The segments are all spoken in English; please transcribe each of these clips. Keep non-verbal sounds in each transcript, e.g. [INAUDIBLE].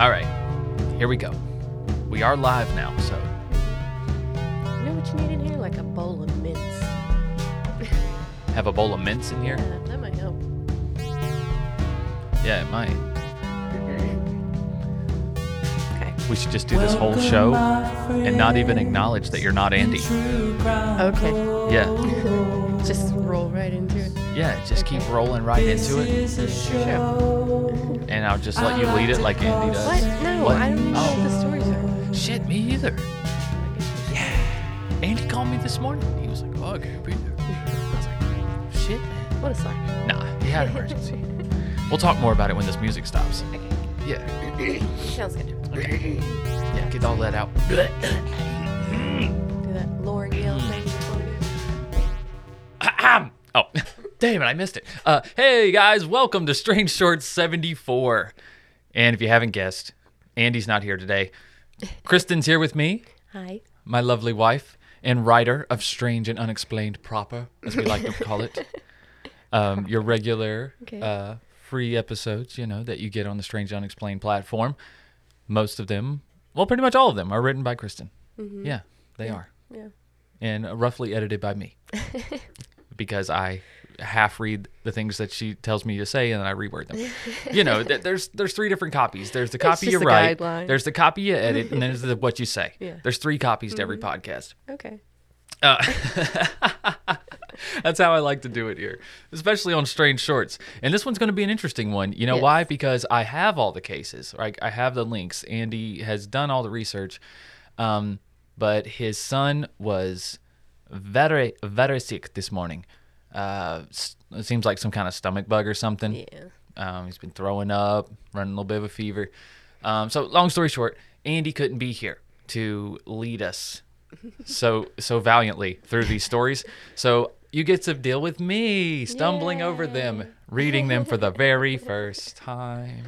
All right, here we go. We are live now, so You know what you need in here? Like a bowl of mints. [LAUGHS] have a bowl of mints in here. Yeah, that might help. Yeah, it might. Okay. We should just do this whole show and not even acknowledge that you're not Andy. Okay. Yeah, [LAUGHS] Just roll right into it. Yeah, just keep rolling right into it, Sure. and I'll just let you lead it like Andy does. What? No, What? I don't even know Oh. what the stories are. Shit, me either. I should- Andy called me this morning. He was like, "Oh, I be there." I was like, "Shit, man." What a slack. Nah, he had an emergency. [LAUGHS] we'll talk more about it when this music stops. Okay. Yeah, Sounds good. Okay. yeah, get all that out. Do that Lauren yell Hmm. thing before we do. Ahem. oh, damn it, I missed it. Uh, hey guys, welcome to Strange Shorts 74. And if you haven't guessed, Andy's not here today. [LAUGHS] Kristen's here with me, Hi. my lovely wife and writer of Strange and Unexplained Proper, as we like to call it. [LAUGHS] Um, your regular Okay. uh, free episodes, you know, that you get on the Strange Unexplained platform. Most of them, well, pretty much all of them, are written by Kristen. Yeah, they are. Yeah. and roughly edited by me [LAUGHS] because I half read the things that she tells me to say and then I reword them. you know, th- there's there's three different copies. There's the copy you a write, guideline. there's the copy you edit, and then there's the, what you say. [LAUGHS] Yeah. Mm-hmm. There's three copies to every podcast. Okay. Uh, [LAUGHS] that's how I like to do it here, especially on Strange Shorts. And this one's going to be an interesting one. You know Yes. why? Because I have all the cases. Right? I have the links. Andy has done all the research, um, but his son was very, very sick this morning. Uh, it seems like some kind of stomach bug or something. Yeah. Um, he's been throwing up, running a little bit of a fever. Um, so long story short, Andy couldn't be here to lead us [LAUGHS] so so valiantly through these stories. So you get to deal with me stumbling over them, reading them for the [LAUGHS] very first time.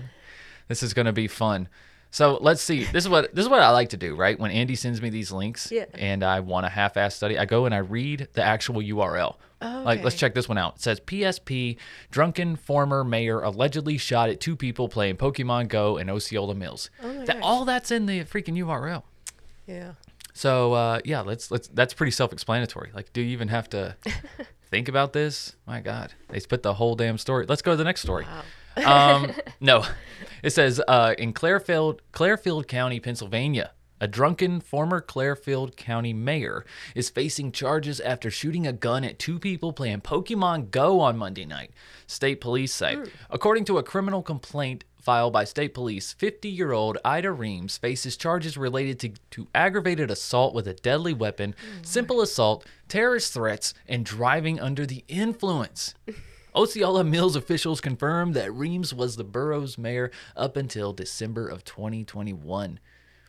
This is going to be fun. So let's see. This is what this is what I like to do, right? When Andy sends me these links Yeah. and I want a half-ass study, I go and I read the actual URL. Oh, Like, let's check this one out. It says PSP, drunken former mayor allegedly shot at two people playing Pokemon Go in Osceola Mills. Oh That, all that's in the freaking URL. Yeah. So uh, yeah, let's let's. That's pretty self-explanatory. Like, do you even have to [LAUGHS] think about this? My God, they put the whole damn story. Let's go to the next story. um, [LAUGHS] no, it says uh, in Clearfield, Clearfield County, Pennsylvania. A drunken former Clearfield County mayor is facing charges after shooting a gun at two people playing Pokemon Go on Monday night, state police say. Hmm. According to a criminal complaint filed by state police, 50 year old Ida Reams faces charges related to, to aggravated assault with a deadly weapon, hmm. simple assault, terrorist threats, and driving under the influence. [LAUGHS] Osceola Mills officials confirmed that Reams was the borough's mayor up until December of 2021.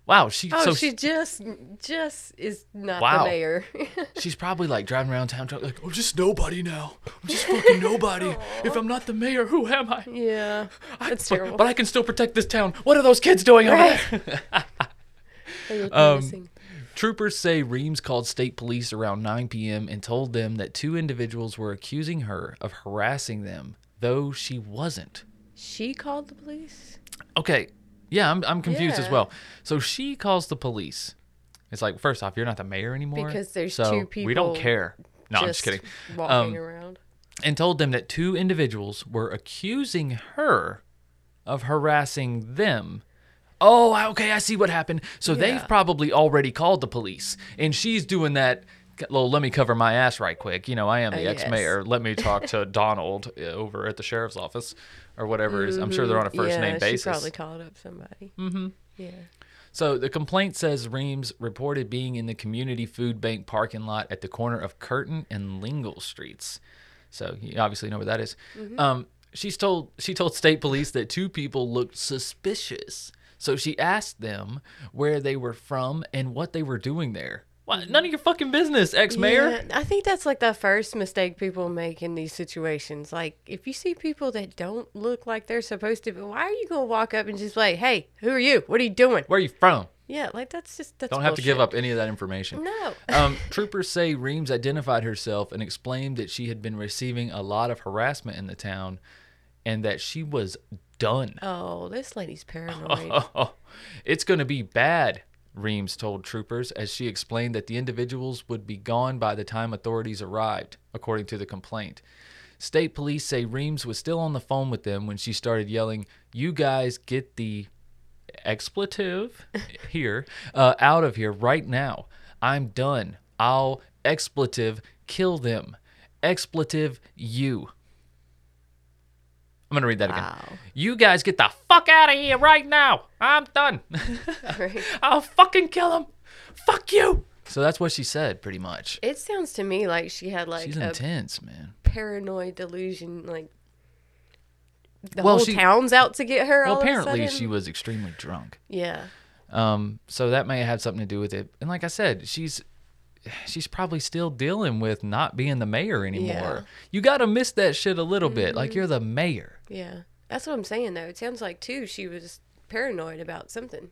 Wow, she Oh, so she just just is not Wow. the mayor. [LAUGHS] she's probably like driving around town like I'm just nobody now. I'm just fucking nobody. if I'm not the mayor, who am I? yeah. That's but, terrible. but I can still protect this town. What are those kids doing over Right. there? [LAUGHS] Um. Troopers say Reams called state police around 9 p.m. and told them that two individuals were accusing her of harassing them, though she wasn't. She called the police. Okay, yeah, I'm, I'm confused as Yeah. well. So she calls the police. It's like, first off, you're not the mayor anymore. Because there's so two We don't care. No, I'm just kidding. Walking Um, around. And told them that two individuals were accusing her of harassing them. Oh, okay, I see what happened. So they've probably already called the police, and she's doing that. Well, let me cover my ass right quick. You know, I am the Uh, ex-mayor. Let me talk to [LAUGHS] Donald uh, over at the sheriff's office or whatever it is. I'm sure they're on a first name basis. She probably called up somebody. Mm-hmm. Yeah. So the complaint says Reams reported being in the community food bank parking lot at the corner of Curtin and Lingle Streets. So you obviously know where that is. Um, she's told she told state police that two people looked suspicious. So she asked them where they were from and what they were doing there. What? None of your fucking business, ex-mayor. Yeah, I think that's like the first mistake people make in these situations. Like, if you see people that don't look like they're supposed to, be, why are you gonna walk up and just like, "Hey, who are you? What are you doing?" Where are you from? Yeah, like that's just that's Don't have to give up any of that information. No. um, [LAUGHS] troopers say Reams identified herself and explained that she had been receiving a lot of harassment in the town and that she was done. Oh, this lady's paranoid. Oh, [LAUGHS] it's going to be bad, Reams told troopers as she explained that the individuals would be gone by the time authorities arrived, according to the complaint. State police say Reams was still on the phone with them when she started yelling, You guys get the expletive [LAUGHS] here uh, out of here right now. I'm done. I'll expletive kill them. Expletive you. I'm to read that again. You guys get the fuck out of here right now. I'm done. [LAUGHS] [LAUGHS] Right. I'll fucking kill him. Fuck you. So that's what she said, pretty much. It sounds to me like she had like She's a intense, man. paranoid delusion, like the Well, whole she- town's out to get her. Well, all of a apparently she was extremely drunk. Yeah. Um, so that may have something to do with it. And like I said, she's she's probably still dealing with not being the mayor anymore. Yeah. Mm-hmm. You got to miss that shit a little bit. Like you're the mayor. Yeah. That's what I'm saying though. It sounds like too she was paranoid about something.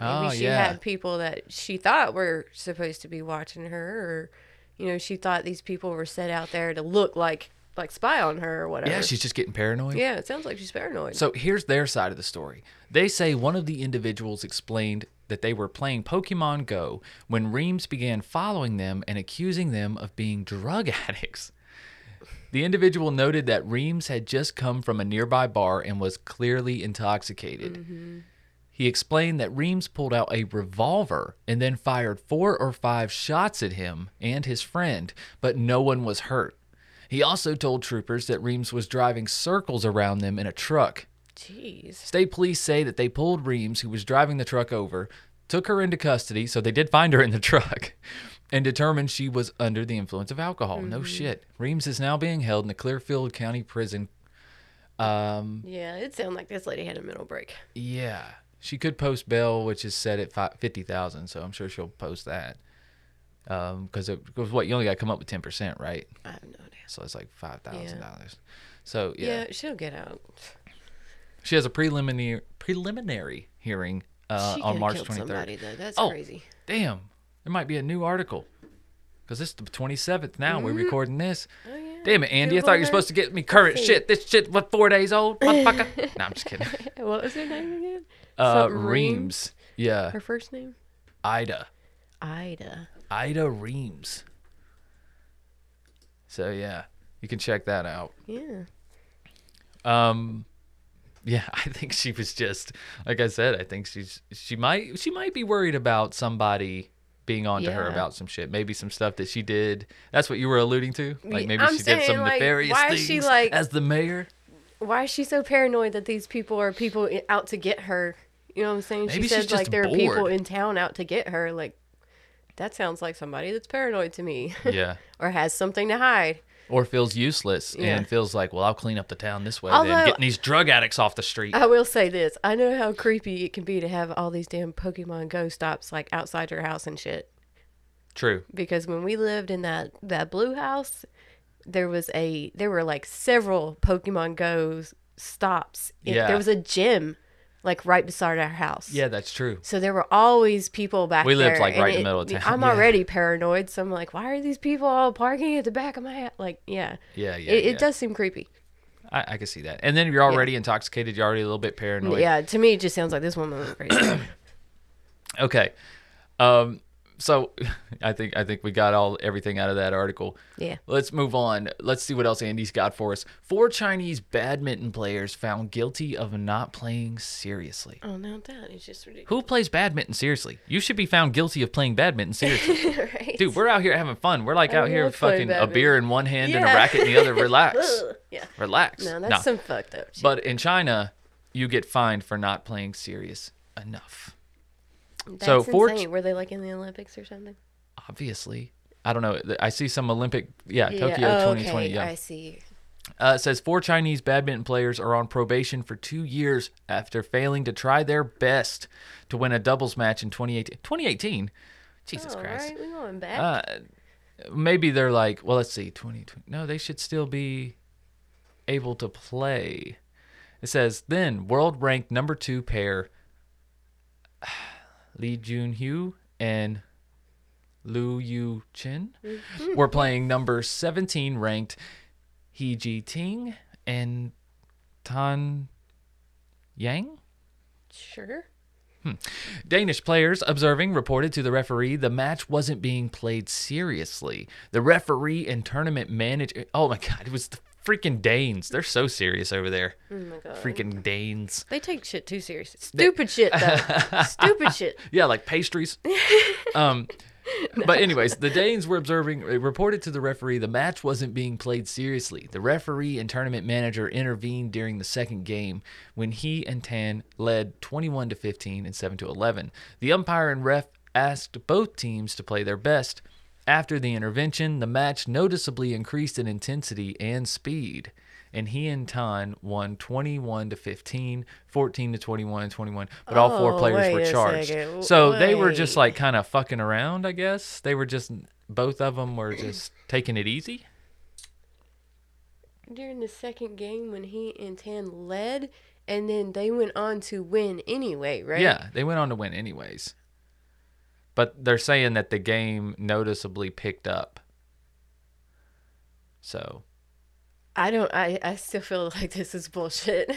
Maybe oh she yeah. had people that she thought were supposed to be watching her or you know, she thought these people were set out there to look like like spy on her or whatever. yeah, she's just getting paranoid. Yeah, it sounds like she's paranoid. So here's their side of the story. They say one of the individuals explained that they were playing Pokemon Go when Reams began following them and accusing them of being drug [LAUGHS] addicts. The individual noted that Reams had just come from a nearby bar and was clearly intoxicated. He explained that Reams pulled out a revolver and then fired four or five shots at him and his friend, but no one was hurt. He also told troopers that Reams was driving circles around them in a truck. Jeez. State police say that they pulled Reams, who was driving the truck over, took her into custody, so they did find her in the truck, [LAUGHS] and determined she was under the influence of alcohol. No shit. Reams is now being held in the Clearfield County Prison. Um, Yeah, it sounded like this lady had a mental break. yeah, she could post bail, which is set at fifty thousand, so I'm sure she'll post that. Um, because it because what you only got to come up with ten percent, right? I have no idea. So it's like five thousand dollars. So yeah. Yeah. she'll get out. She has a preliminary preliminary hearing uh, on March 23rd. somebody though. That's Oh. crazy. Damn, there might be a new article. Because it's the 27th now. We're recording this. Oh yeah. Damn it, Andy. I thought you were supposed to get me current shit. This shit, what, four days old? Motherfucker. [LAUGHS] no, I'm just kidding. [LAUGHS] What was her name again? Uh, Reams. Yeah. Her first name? Ida. Ida. Ida Reams. So, yeah. You can check that out. Yeah. Um, yeah, [LAUGHS] I think she was just like I said. I think she's she might she might be worried about somebody being on to her about some shit. Maybe some stuff that she did. That's what you were alluding to. Like maybe I'm she did some like, nefarious why things is she, like- as the mayor. Why is she so paranoid that these people are people out to get her? You know what I'm saying? Maybe she said like there are people in town out to get her. Like that sounds like somebody that's paranoid to me, Yeah. [LAUGHS] or has something to hide. Or feels useless Yeah. and feels like, well, I'll clean up the town this way. Although- then getting these drug addicts off the street. I will say this: I know how creepy it can be to have all these damn Pokemon Go stops like outside your house and shit. True. because when we lived in that that blue house there was a there were like several pokemon go stops It- Yeah. there was a gym like right beside our house Yeah, that's true. so there were always people back We there. lived, like, right in the middle of town. i'm Yeah. already paranoid so i'm like why are these people all parking at the back of my house like yeah Yeah, yeah. it, yeah. it does seem creepy I, I can see that. And then you're already intoxicated. You're already a little bit paranoid. yeah to me it just sounds like this woman was crazy [COUGHS] Okay. Um, so [LAUGHS] I think I think we got all everything out of that article. yeah Let's move on. Let's see what else Andy's got for us. Four Chinese badminton players found guilty of not playing seriously. oh no that is just ridiculous Who plays badminton seriously? You should be found guilty of playing badminton seriously. [LAUGHS] right Dude, we're out here having fun. We're like I out here fucking a beer in one hand and a racket in the other. Relax. [LAUGHS] Yeah Relax. no Nah. that's some fucked up shit. But in China, you get fined for not playing serious enough. That's so for- insane. were they like in the olympics or something Obviously. I don't know. I see some Olympic, yeah, Tokyo oh, 2020. okay. Yeah. I see. Uh, it says four Chinese badminton players are on probation for two years after failing to try their best to win a doubles match in 2018. 2018? Jesus All Christ. right, we going back. Uh, maybe they're like, well, let's see, 2020. No, they should still be able to play. It says then world ranked number two pair Li Junhui and Lu Yu Chin mm-hmm. were playing number 17 ranked He Jiting and Tan Yang. Sure. Hmm. Danish players observing reported to the referee the match wasn't being played seriously. The referee and tournament manager. Oh my God, it was the freaking Danes. They're so serious over there. Oh my god. Freaking Danes. They take shit too seriously. Stupid shit though. [LAUGHS] Stupid shit. [LAUGHS] Yeah, like pastries. [LAUGHS] um, but anyways, the Danes were observing. Reported to the referee the match wasn't being played seriously. The referee and tournament manager intervened during the second game when he and Tan led 21 to 15 and 7 to 11. The umpire and ref asked both teams to play their best. After the intervention, the match noticeably increased in intensity and speed, and he and Tan won 21 to 15, 14 to 21, and 21. But all four Oh, players were wait a charged. second. So they were just like kind of fucking around, I guess. They were just both of them were just [CLEARS THROAT] taking it easy. During the second game when he and Tan led and then they went on to win anyway, right? Yeah, they went on to win anyways. But they're saying that the game noticeably picked up. So I don't I, I still feel [LAUGHS] like this is bullshit.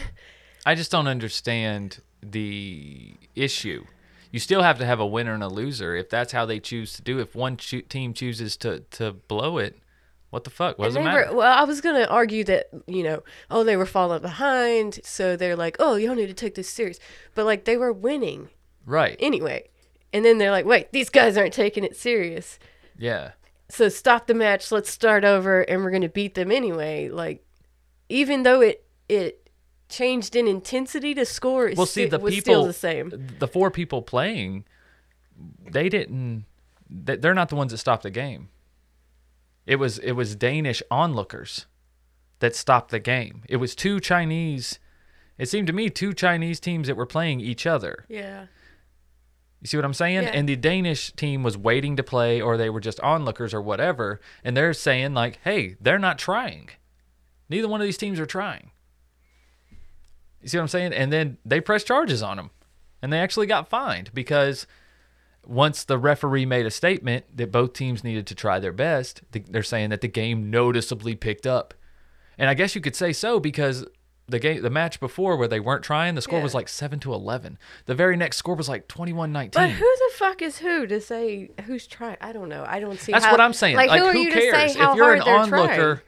I just don't understand the issue. You still have to have a winner and a loser if that's how they choose to do. If one choo- team chooses to to blow it, what the fuck? What does it matter? were, well, I was gonna argue that you know, oh, they were falling behind, so they're like, oh, y'all need to take this serious. But like, they were winning right? anyway, and then they're like, wait, these guys aren't taking it serious. Yeah. So stop the match. Let's start over, and we're gonna beat them anyway. Like, even though it it changed in intensity, the score is Well, see, the was people, still the same. the four people playing, they didn't. They're not the ones that stopped the game. It was it was Danish onlookers that stopped the game. It was two Chinese. It seemed to me two Chinese teams that were playing each other. Yeah. You see what I'm saying? Yeah. And the Danish team was waiting to play, or they were just onlookers, or whatever. And they're saying like, "Hey, they're not trying. Neither one of these teams are trying." You see what I'm saying? And then they pressed charges on them, and they actually got fined because once the referee made a statement that both teams needed to try their best, they're saying that the game noticeably picked up. And I guess you could say so because the game, the match before where they weren't trying, the score was like seven to eleven. The very next score was like 21-19. But who the fuck is who to say who's trying? I don't know. I don't see. That's how- what I'm saying. Like, Like, who who cares? to say how if you're an onlooker, trying?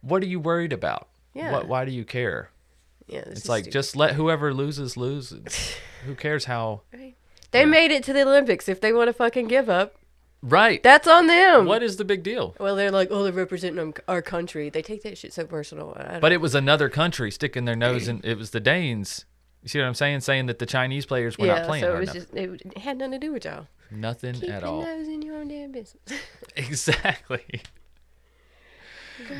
what are you worried about? Yeah. What, why do you care? Yeah, It's like stupid. just let whoever loses lose. [LAUGHS] who cares how? they made it to the Olympics. If they want to fucking give up, Right. that's on them. what is the big deal? Well, they're like, oh, they're representing our country. They take that shit so personal. I don't- But it was another country sticking their nose in. It was the Danes. You see what I'm saying? Saying that the Chinese players were yeah, not playing so it was just it, it had nothing to do with y'all. Nothing Keep at your all. nose in your own damn business. [LAUGHS] Exactly.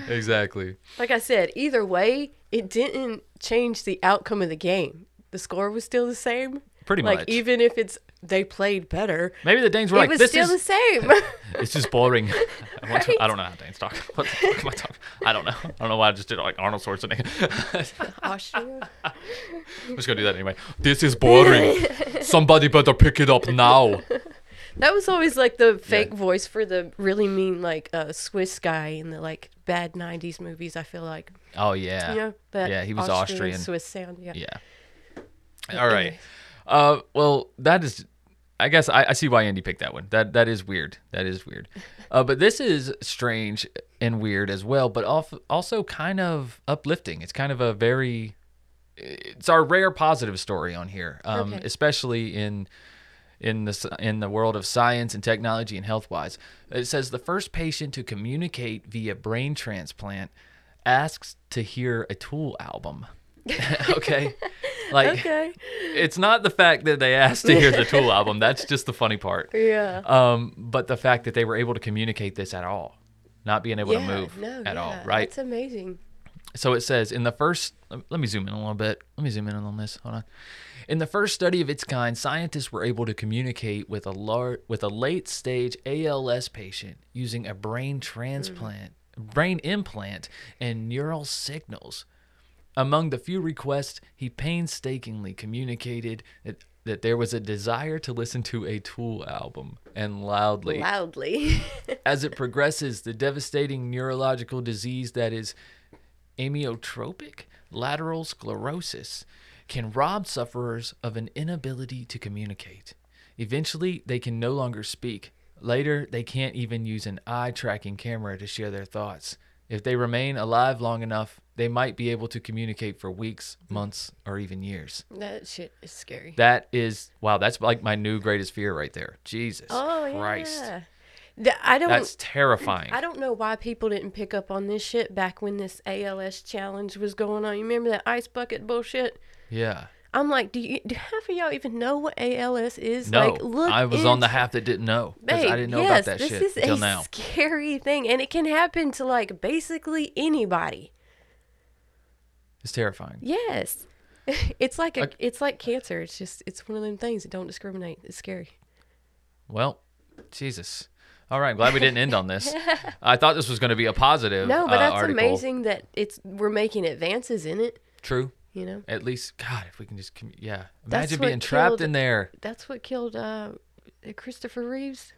exactly. like I said, either way, it didn't change the outcome of the game. The score was still the same. Pretty like much. even if it's they played better, Maybe the Danes were it like, was "This still is the same. [LAUGHS] it's just boring." [LAUGHS] I, want to- I don't know how Danes talk. [LAUGHS] What the fuck am I talking? I don't know. I don't know why I just did it like Arnold Schwarzenegger. Austria. I'm just gonna do that anyway. This is boring. Somebody better pick it up now. That was always like the fake voice for the really mean like uh, Swiss guy in the like bad '90s movies. I feel like Oh yeah. you know Yeah, he was Austrian. Swiss sound. Yeah. Yeah. All right. Uh, well, that is. I guess I, I see why Andy picked that one. That that is weird. That is weird. [LAUGHS] Uh, but this is strange and weird as well, but al- also kind of uplifting. It's kind of a very. It's our rare positive story on here, um, Okay. especially in in the in the world of science and technology and health wise. It says the first patient to communicate via brain transplant asks to hear a Tool album. [LAUGHS] okay, [LAUGHS] like Okay. it's not the fact that they asked to hear the Tool [LAUGHS] album. That's just the funny part. Yeah. Um, but the fact that they were able to communicate this at all, not being able yeah. to move no. at yeah, all, right? That's amazing. So it says in the first, let me zoom in a little bit. Let me zoom in on this. Hold on. In the first study of its kind, scientists were able to communicate with a lar- with a late stage ALS patient using a brain transplant, brain implant, and neural signals. Among the few requests, he painstakingly communicated that, that there was a desire to listen to a Tool album and loudly. Loudly. [LAUGHS] As it progresses, the devastating neurological disease that is amyotrophic lateral sclerosis can rob sufferers of an inability to communicate. Eventually, they can no longer speak. Later, they can't even use an eye tracking camera to share their thoughts. If they remain alive long enough, they might be able to communicate for weeks, months, or even years. That shit is scary. That is wow, that's like my new greatest fear right there. Jesus oh Christ. yeah. I don't. That's terrifying. I don't know why people didn't pick up on this shit back when this ALS challenge was going on. You remember that ice bucket bullshit? yeah. I'm like, do you? Do half of y'all even know what ALS is? No, like, look. I was on the half that didn't know because I didn't know yes, about that this shit is until a now. scary thing, and it can happen to like basically anybody. It's terrifying. Yes, [LAUGHS] it's like a, it's like cancer. It's just, it's one of them things that don't discriminate. It's scary. Well, Jesus. All right, glad we didn't end on this. [LAUGHS] I thought this was going to be a positive. No, but uh, that's article. amazing that it's we're making advances in it. True. You know, At least, God, if we can just, commu- yeah. Imagine being trapped killed- in there. that's what killed uh, Christopher Reeves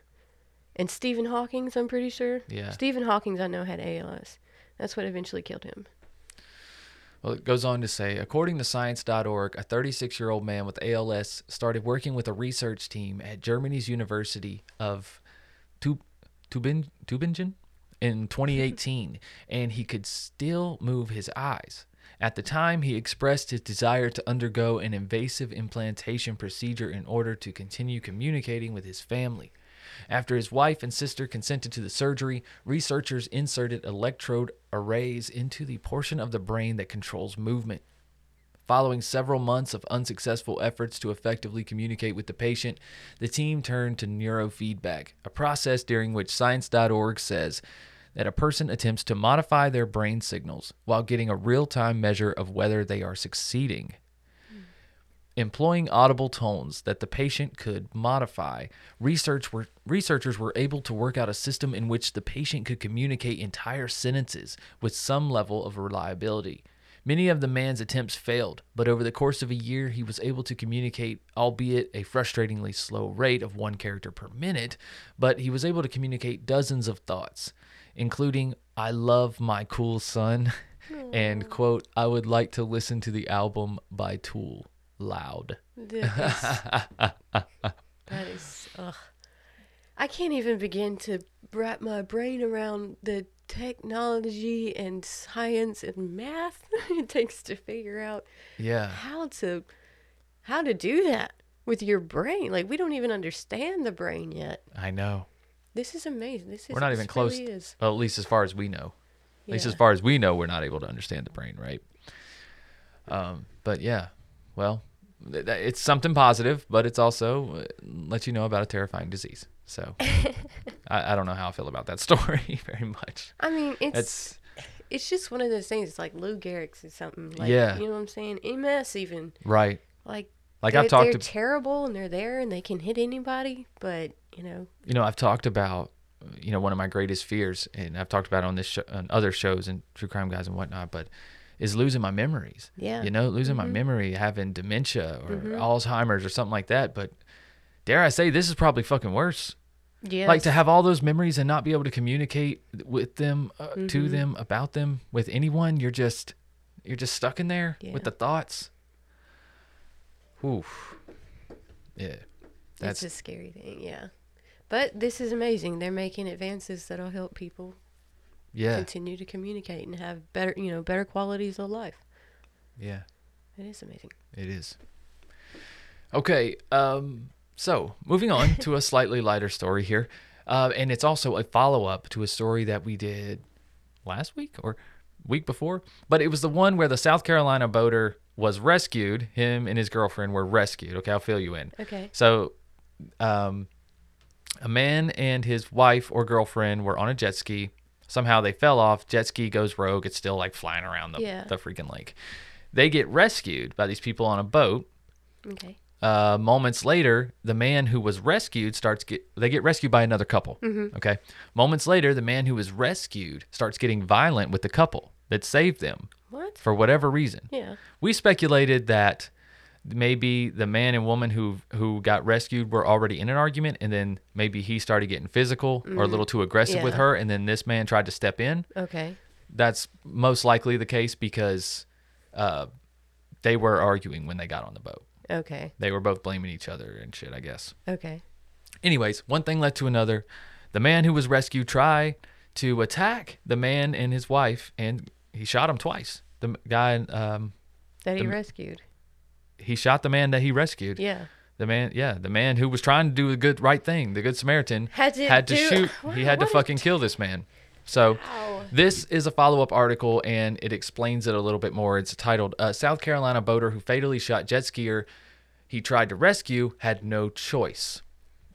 and Stephen Hawking's. I'm pretty sure. Yeah. Stephen Hawking's, I know, had ALS. That's what eventually killed him. Well, it goes on to say, according to science.org, a 36 year old man with ALS started working with a research team at Germany's University of Tub- Tubingen, Tubingen in 2018, and he could still move his eyes. At the time, he expressed his desire to undergo an invasive implantation procedure in order to continue communicating with his family. After his wife and sister consented to the surgery, researchers inserted electrode arrays into the portion of the brain that controls movement. Following several months of unsuccessful efforts to effectively communicate with the patient, the team turned to neurofeedback, a process during which Science.org says that a person attempts to modify their brain signals while getting a real time measure of whether they are succeeding. Employing audible tones that the patient could modify, research were, researchers were able to work out a system in which the patient could communicate entire sentences with some level of reliability. Many of the man's attempts failed, but over the course of a year, he was able to communicate, albeit a frustratingly slow rate of one character per minute, but he was able to communicate dozens of thoughts, including, I love my cool son, [LAUGHS] and, quote, I would like to listen to the album by Tool loud. That is, [LAUGHS] that is ugh. I can't even begin to wrap my brain around the technology and science and math [LAUGHS] it takes to figure out Yeah. how to how to do that with your brain. Like we don't even understand the brain yet. I know. This is amazing. This is We're not even close. Really is. Well, at least as far as we know. At least as far as we know, we're not able to understand the brain, right? Um, but yeah, well, th- th- it's something positive, but it's also uh, lets you know about a terrifying disease. So [LAUGHS] I, I don't know how I feel about that [LAUGHS] story [LAUGHS] very much. I mean, it's It's it's just one of those things. It's like Lou Gehrig's or something. Like, Yeah. You know what I'm saying? MS even right. like Like they're, I've talked they're to terrible and they're there and they can hit anybody, but you know, you know, I've talked about, you know, one of my greatest fears, and I've talked about it on this show, on other shows and true crime guys and whatnot, but is losing my memories. Yeah. You know, losing my mm-hmm. memory, having dementia or mm-hmm. Alzheimer's or something like that. But dare I say, this is probably fucking worse. yeah, Like to have all those memories and not be able to communicate with them, uh, to mm-hmm. them, about them, with anyone. You're just, you're just stuck in there Yeah. with the thoughts. Oof. Yeah. That's it's a scary thing. Yeah, but this is amazing. They're making advances that'll help people yeah. continue to communicate and have better, you know, better qualities of life. Yeah. It is amazing. It is. Okay, um, so moving on to a slightly lighter story here, uh, and it's also a follow up to a story that we did last week or week before, but it was the one where the South Carolina boater was rescued. Him and his girlfriend were rescued. Okay, I'll fill you in. Okay. So, um, a man and his wife or girlfriend were on a jet ski. Somehow they fell off. Jet ski goes rogue. It's still like flying around the, Yeah. the freaking lake. They get rescued by these people on a boat. Okay. Uh, moments later, the man who was rescued starts get they get rescued by another couple. Okay. Moments later, the man who was rescued starts getting violent with the couple that saved them What? for whatever reason. Yeah. We speculated that maybe the man and woman who who got rescued were already in an argument, and then maybe he started getting physical or a little too aggressive with her, and then this man tried to step in. Okay. that's most likely the case because uh, they were arguing when they got on the boat. Okay. They were both blaming each other and shit, I guess. Okay. Anyways, one thing led to another. The man who was rescued tried to attack the man and his wife, and he shot him twice. The guy, um, That he The- rescued. he shot the man that he rescued. Yeah. The man, yeah, the man who was trying to do the good right thing, the good Samaritan, Had to do- shoot. [LAUGHS] he had to What fucking kill this man. So Wow. this is a follow-up article, and it explains it a little bit more. It's titled uh, "South Carolina boater who fatally shot jet skier he tried to rescue had no choice."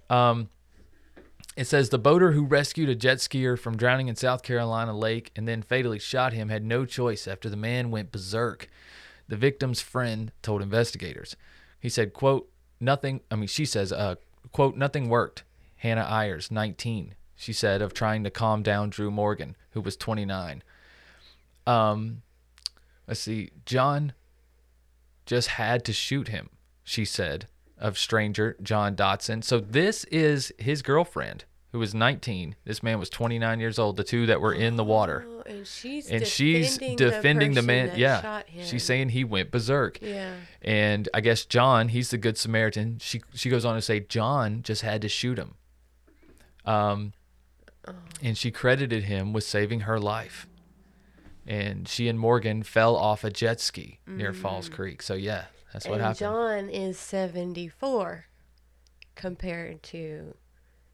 Um, it says the boater who rescued a jet skier from drowning in South Carolina lake and then fatally shot him had no choice after the man went berserk. The victim's friend told investigators. He said, quote, nothing, I mean, she says, uh, quote, nothing worked. Hannah Ayers, 19, she said, of trying to calm down Drew Morgan, who was 29. Um, let's see, John just had to shoot him, she said, of stranger John Dotson. So this is his girlfriend, who was 19. This man was 29 years old, the two that were in the water Oh, and she's and she's defending defending the, man. Yeah, shot him. she's saying he went berserk. Yeah. And I guess John, he's the good Samaritan. She she goes on to say John just had to shoot him. Um, Oh. and she credited him with saving her life. And she and Morgan fell off a jet ski near Falls Creek. So yeah, that's what and happened. John is 74 compared to.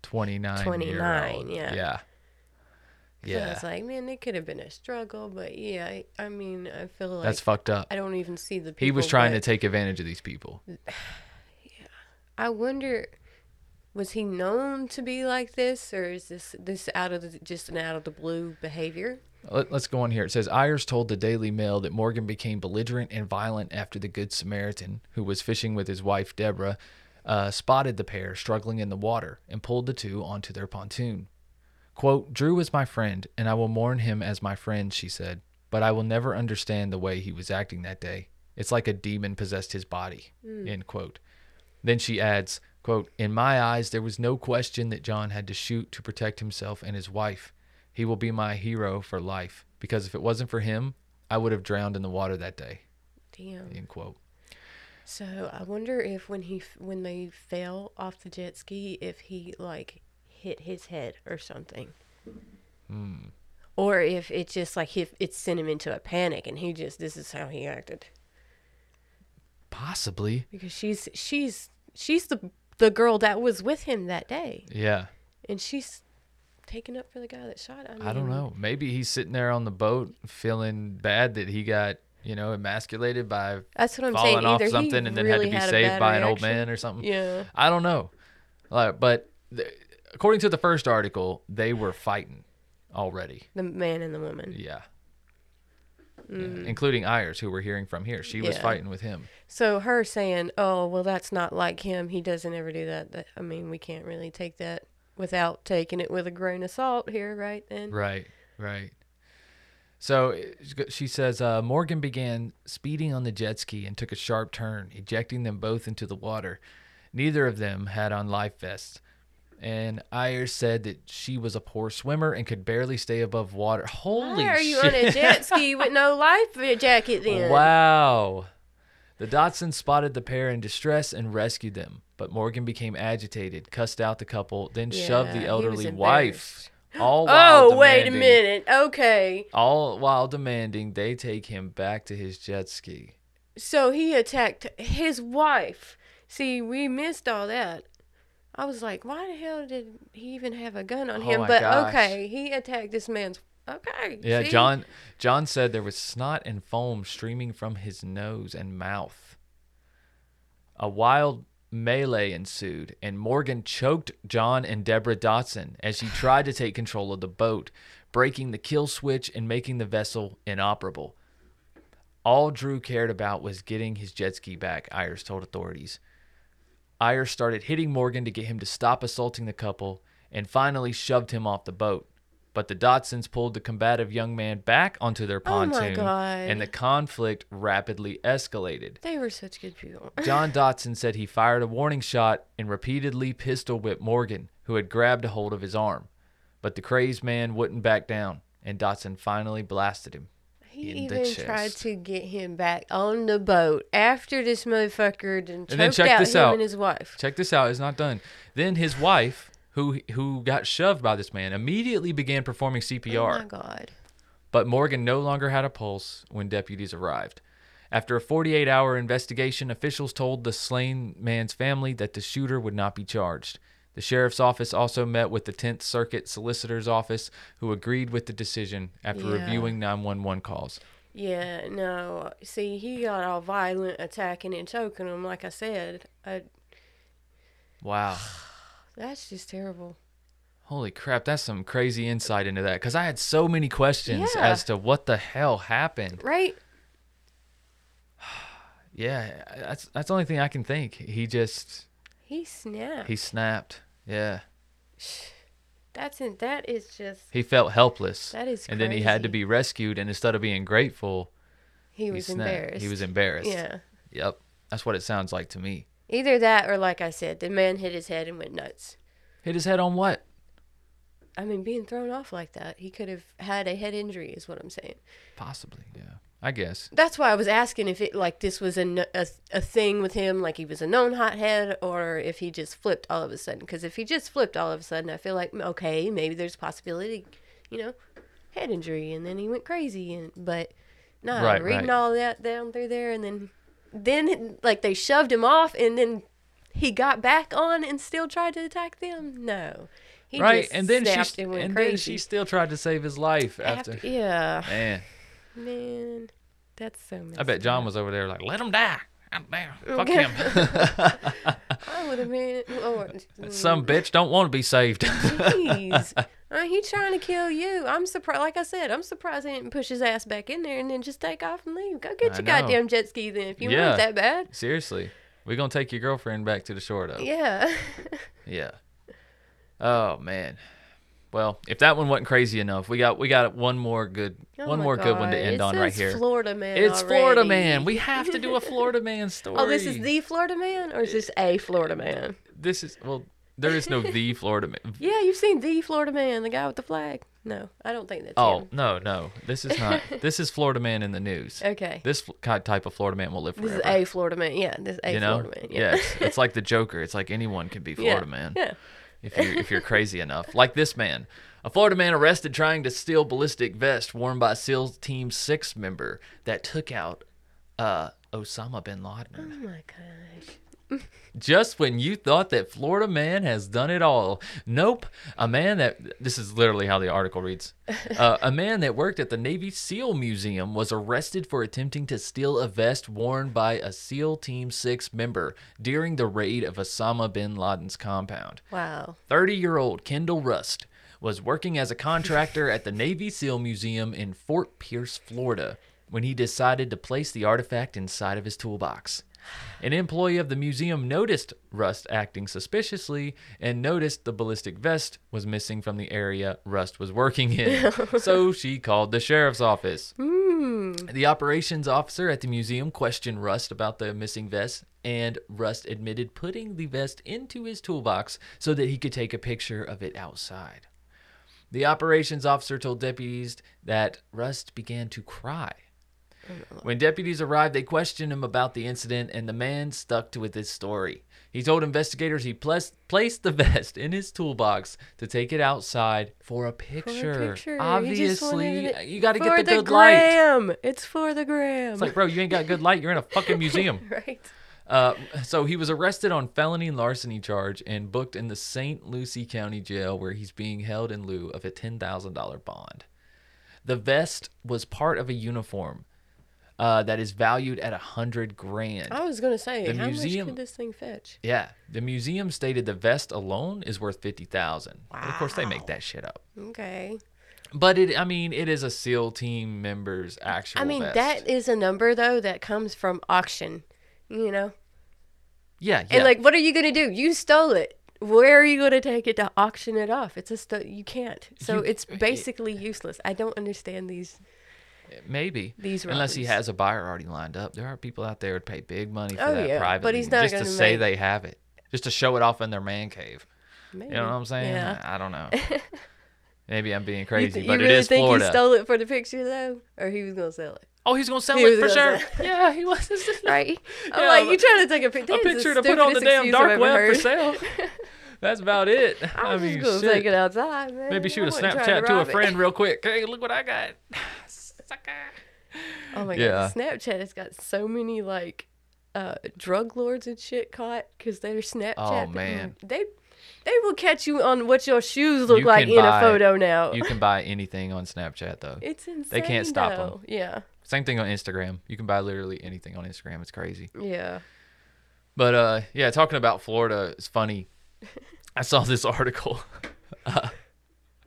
29. 29, old. yeah. Yeah. So Yeah. it's like, man, it could have been a struggle, but yeah, I, I mean, I feel like That's fucked up. I don't even see the. People, He was trying to take advantage of these people. [SIGHS] Yeah, I wonder, was he known to be like this, or is this this out of the, just an out of the blue behavior? Let, us go on here. It says Ayers told the Daily Mail that Morgan became belligerent and violent after the Good Samaritan, who was fishing with his wife Deborah, uh, spotted the pair struggling in the water and pulled the two onto their pontoon. Quote, Drew is my friend, and I will mourn him as my friend, she said, but I will never understand the way he was acting that day. It's like a demon possessed his body, end quote. Then she adds, quote, In my eyes, there was no question that John had to shoot to protect himself and his wife. He will be my hero for life, because if it wasn't for him, I would have drowned in the water that day, Damn. end quote. So I wonder if when he when they fell off the jet ski, if he like hit his head or something, Hmm. or if it just like if it sent him into a panic and he just this is how he acted Possibly. because she's she's she's the the girl that was with him that day Yeah. and she's taking up for the guy that shot. I, mean, I don't know. Maybe he's sitting there on the boat feeling bad that he got, you know, emasculated by That's what I'm falling saying. off Either something and then really had to be saved by an old man or something. Yeah. I don't know. Like, but th- according to the first article, they were fighting already. The man and the woman. Yeah. Yeah, Including Ayers, who we're hearing from here. She was Mm. Fighting with him. So her saying, "Oh, well, that's not like him. He doesn't ever do that." that I mean, we can't really take that without taking it with a grain of salt here, right? Then. Right, right. So she says uh, Morgan began speeding on the jet ski and took a sharp turn, ejecting them both into the water. Neither of them had on life vests. And Ayers said that she was a poor swimmer and could barely stay above water. Holy Why are you shit. on a jet ski with no [LAUGHS] life jacket then? Wow. The Dotson spotted the pair in distress and rescued them, but Morgan became agitated, cussed out the couple, then shoved the elderly wife. All [GASPS] while Oh, wait a minute. Okay. All while demanding they take him back to his jet ski. So he attacked his wife. See, we missed all that. I was like, why the hell did he even have a gun on Oh him? But gosh. okay, he attacked this man's. Okay. Yeah, see? John John said there was snot and foam streaming from his nose and mouth. A wild melee ensued, and Morgan choked John and Deborah Dotson as she tried to take control of the boat, breaking the kill switch and making the vessel inoperable. All Drew cared about was getting his jet ski back, Ayers told authorities. Ayers started hitting Morgan to get him to stop assaulting the couple and finally shoved him off the boat. But the Dotsons pulled the combative young man back onto their Oh pontoon, God. and the conflict rapidly escalated. They were such good people. [LAUGHS] John Dotson said he fired a warning shot and repeatedly pistol whipped Morgan, who had grabbed a hold of his arm. But the crazed man wouldn't back down. and Dotson finally blasted him. He even tried to get him back on the boat after this motherfucker done choked then check out this him out. and his wife. Check this out, it's not done. Then his wife, who who got shoved by this man, immediately began performing CPR. Oh my god. But Morgan no longer had a pulse when deputies arrived. After a 48 hour investigation, officials told the slain man's family that the shooter would not be charged. The sheriff's office also met with the 10th Circuit Solicitor's Office, who agreed with the decision after Yeah. reviewing 911 calls. Yeah, no. See, he got all violent, attacking and choking him. Like I said, I, Wow. [SIGHS] that's just terrible. Holy crap, that's some crazy insight into that. Because I had so many questions Yeah. as to what the hell happened. Right? [SIGHS] Yeah, that's that's the only thing I can think. He just He snapped. he snapped. Yeah, [SIGHS] That's in, that is just he felt helpless. that is and then he had to be rescued and instead of being grateful he he was snapped. embarrassed. he was embarrassed Yeah. yep that's what it sounds like to me Either that or like I said, the man hit his head and went nuts. hit his head on what I mean, being thrown off like that, he could have had a head injury, is what I'm saying. possibly yeah i guess That's why I was asking if it like this was a, a, a thing with him, like he was a known hothead, or if he just flipped all of a sudden. Because if he just flipped all of a sudden, I feel like okay, maybe there's a possibility, you know, head injury, and then he went crazy. And but no, Right, reading right. all that down through there, and then then like they shoved him off, and then he got back on and still tried to attack them. No, he right just and then she and went and crazy. then she still tried to save his life after, After- yeah, man man, that's so. i bet john up. was over there like let him die God damn, fuck him [LAUGHS] I would have been. Oh, some bitch don't want to be saved Jeez. [LAUGHS] Uh, he's trying to kill you. I'm surprised. Like I said, I'm surprised he didn't push his ass back in there and then just take off and leave. Go get I your know. goddamn jet ski then if you Yeah. want that bad. seriously We're gonna take your girlfriend back to the shore though Yeah. [LAUGHS] Yeah. Oh man. Well, if that one wasn't crazy enough, we got we got one more good Oh one more good one to end It on right here. Florida man. it's Florida man. We [LAUGHS] have to do a Florida man story. [LAUGHS] oh, this is the Florida man, or is this a Florida man? This is well, there is no [LAUGHS] the Florida man. Yeah, you've seen the Florida man, the guy with the flag. No, I don't think that's Oh him. no no, this is not. this is Florida man in the news. Okay. This type of Florida man will live forever. This is a Florida man. Yeah, this is a you know, Florida man. Yeah. yes, it's like the Joker. It's like anyone can be Florida yeah. man. Yeah. If you're if you're crazy enough. Like this man, a Florida man arrested trying to steal ballistic vest worn by SEAL Team Six member that took out uh, Osama bin Laden. Oh my gosh. Just when you thought that Florida man has done it all, nope. A man that this is literally how the article reads. [LAUGHS] Uh, a man that worked at the Navy SEAL Museum was arrested for attempting to steal a vest worn by a SEAL Team Six member during the raid of Osama bin Laden's compound. Wow. 30 year old Kendall Rust was working as a contractor at the Navy SEAL Museum in Fort Pierce, Florida, when he decided to place the artifact inside of his toolbox. An employee of the museum noticed Rust acting suspiciously and noticed the ballistic vest was missing from the area Rust was working in. [LAUGHS] so she called the sheriff's office. Hmm. The operations officer at the museum questioned Rust about the missing vest, and Rust admitted putting the vest into his toolbox so that he could take a picture of it outside. The operations officer told deputies that Rust began to cry. When deputies arrived, they questioned him about the incident, and the man stuck to with his story. He told investigators he ples- placed the [LAUGHS] vest in his toolbox to take it outside for a For picture. a picture. Obviously, you got to get the, the good light. gram. It's for the gram. It's like, bro, you ain't got good light. You're in a fucking [LAUGHS] museum. right. Uh, so he was arrested on felony larceny charge and booked in the St. Lucie County Jail, where he's being held in lieu of a ten thousand dollar bond. The vest was part of a uniform uh, that is valued at a hundred grand. I was gonna say, The how museum- much could this thing fetch? Yeah, the museum stated the vest alone is worth fifty thousand. Wow. Of course, they make that shit up. Okay. But it, I mean, it is a SEAL team member's actual. I mean, vest. that is a number though that comes from auction. You know, Yeah, yeah. and like, what are you gonna do? You stole it. Where are you gonna take it to auction it off? It's a stu- you can't. So You- it's basically useless. I don't understand these. Maybe. These Unless he has a buyer already lined up. There are people out there who'd pay big money for Oh, that yeah, but he's not just to gonna say they have it. Just to show it off in their man cave. Maybe. You know what I'm saying? Yeah. I, don't know. [LAUGHS] Maybe I'm being You, crazy, th- you but really it is think Florida. he stole it for the picture though, or he was gonna sell it? oh, he's gonna sell He it for sure. sell yeah, he was. [LAUGHS] Right? I'm Yeah, like, you trying to take a, pic- a picture to put on the damn dark web ever for sale. [LAUGHS] That's about it. I I mean, just gonna shit. take it outside, man. Maybe shoot a Snapchat to a rob it. friend real quick. Hey, look what I got. [SIGHS] Sucker. Oh my Yeah. god, Snapchat has got so many like uh, drug lords and shit caught because they're Snapchat. Oh, man. they they will catch you on what your shoes look You like in buy- a photo now. You can buy anything on Snapchat though. [LAUGHS] it's insane. they can't stop though. Yeah, Same thing on Instagram. You can buy literally anything on Instagram. It's crazy. yeah. But uh, yeah, talking about Florida is funny. [LAUGHS] I saw this article. [LAUGHS] Uh,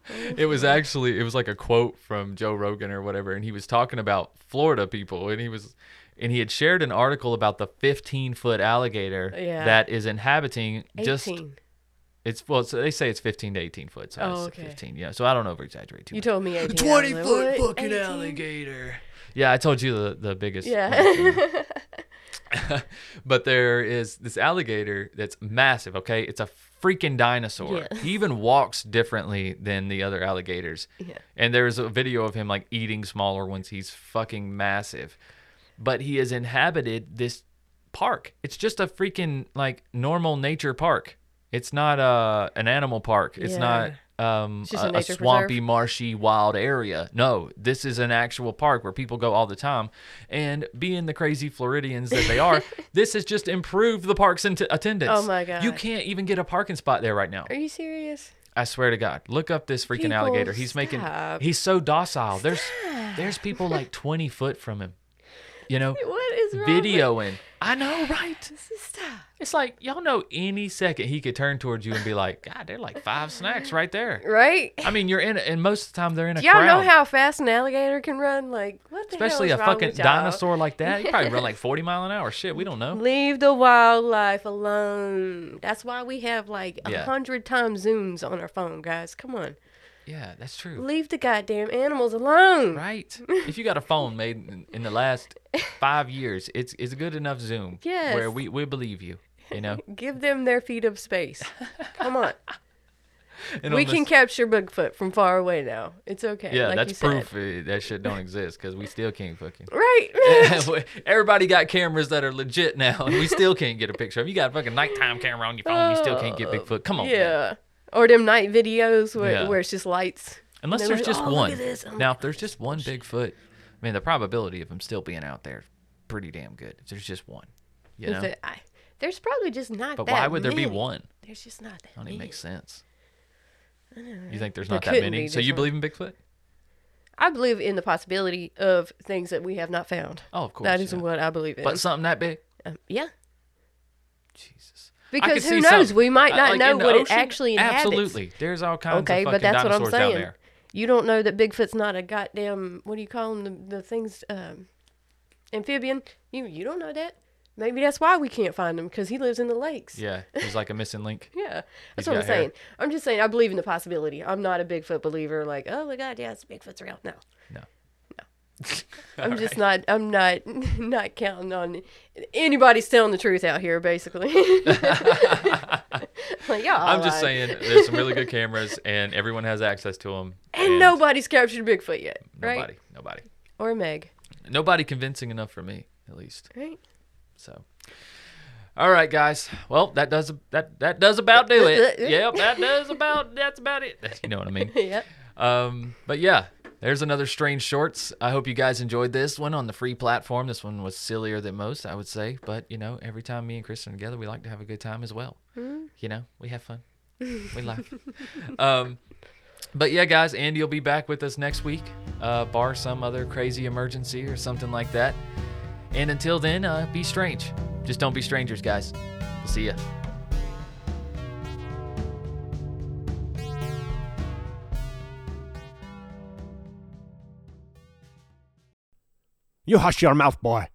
[LAUGHS] it was actually it was like a quote from Joe Rogan or whatever, and he was talking about Florida people, and he was and he had shared an article about the 15 foot alligator Yeah. that is inhabiting just it's well so they say it's 15 to 18 foot, so Oh, it's okay. 15. Yeah, so I don't over exaggerate too You much. told me 18. I was like, what? 18? alligator. Yeah, I told you the the biggest. Yeah. [LAUGHS] [LAUGHS] but there is this alligator that's massive, okay? It's a freaking dinosaur. Yeah. He even walks differently than the other alligators. Yeah. And there's a video of him like eating smaller ones. He's fucking massive. But he has inhabited this park. It's just a freaking like normal nature park. It's not uh, an animal park. It's not um, a a, a swampy, preserve? marshy, wild area. No, this is an actual park where people go all the time. And being the crazy Floridians that they are, [LAUGHS] this has just improved the park's int- attendance. Oh my god! You can't even get a parking spot there right now. Are you serious? I swear to God, look up this freaking People, alligator. He's making. He's so docile. There's there's people like 20 foot from him. You know, [LAUGHS] What is wrong? with- videoing. I know, [SIGHS] right? Stop. It's like y'all know any second he could turn towards you and be like, God, they're like five [SIGHS] snacks right there. Right? I mean, you're in, and most of the time they're in a Do y'all crowd. know how fast an alligator can run? Like, what the Especially a fucking dinosaur like that. He probably run like [LAUGHS] 40 mile an hour. Shit, we don't know. Leave the wildlife alone. That's why we have like a Yeah. hundred times zooms on our phone, guys. Come on. Yeah, that's true. Leave the goddamn animals alone. Right? [LAUGHS] if you got a phone made in, in the last five years, it's it's a good enough zoom. Yes. Where we, we believe you. You know. [LAUGHS] Give them their feet of space. Come on. [LAUGHS] And we on can this- capture Bigfoot from far away now. It's okay. Yeah, like that's proof uh, that shit don't exist because we still can't fucking. Right. Everybody got cameras that are legit now, and we still can't get a picture of. You got a fucking nighttime camera on your phone, you still can't get Bigfoot. Come on. man. Or them night videos where, Yeah. where it's just lights. Unless there's like, just "Oh, one. at this." I'm Now, if there's just one Bigfoot, I mean, the probability of him still being out there, pretty damn good. If there's just one, you know. it- I- there's probably just not But why would there be one? There's just not that I don't many. even make sense. You think there's There not that many? So you believe in Bigfoot? I believe in the possibility of things that we have not found. Oh, of course. that is yeah. what I believe in. But something that big? Um, yeah. Jesus. Because who knows? some- We might not like know what ocean? it actually inhabits. Absolutely. There's all kinds Okay, of fucking but that's what I'm saying. You don't know that Bigfoot's not a goddamn what do you call them? The, the things um, amphibian. You you don't know that. Maybe that's why we can't find him because he lives in the lakes. Yeah, he's like a missing link. [LAUGHS] Yeah, He's that's what I'm hair. saying. I'm just saying I believe in the possibility. I'm not a Bigfoot believer. Like, oh my god, yes, Bigfoot's real. No, [LAUGHS] I'm just not. I'm not [LAUGHS] not counting on anybody's telling the truth out here. Basically, [LAUGHS] like, I'm just saying, there's some really good cameras, and everyone has access to them. And nobody's captured Bigfoot yet, right? nobody, nobody, Or Meg, nobody convincing enough for me, at least. right? So, all right, guys. Well, that does that that does about do it. yep, that does about that's about it. You know what I mean? yep. Um, but yeah, there's another strange shorts. I hope you guys enjoyed this one on the free platform. This one was sillier than most, I would say. But you know, every time me and Kristen are together, we like to have a good time as well. You know, we have fun, [LAUGHS] we laugh. um, but yeah, guys, Andy will be back with us next week, uh, bar some other crazy emergency or something like that. And until then, uh, be strange. Just don't be strangers, guys. We'll see ya. You hush your mouth, boy.